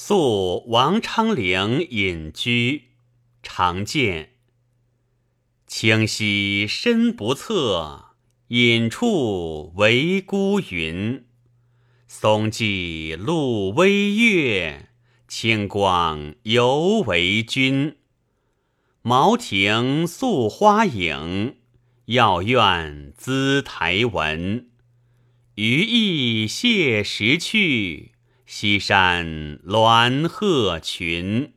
宿王昌龄隐居，常见。清溪深不测，隐处为孤云。松际露微月，清光犹为君。茅亭宿花影，药院姿台文。余意谢时去，西山鸾鹤群。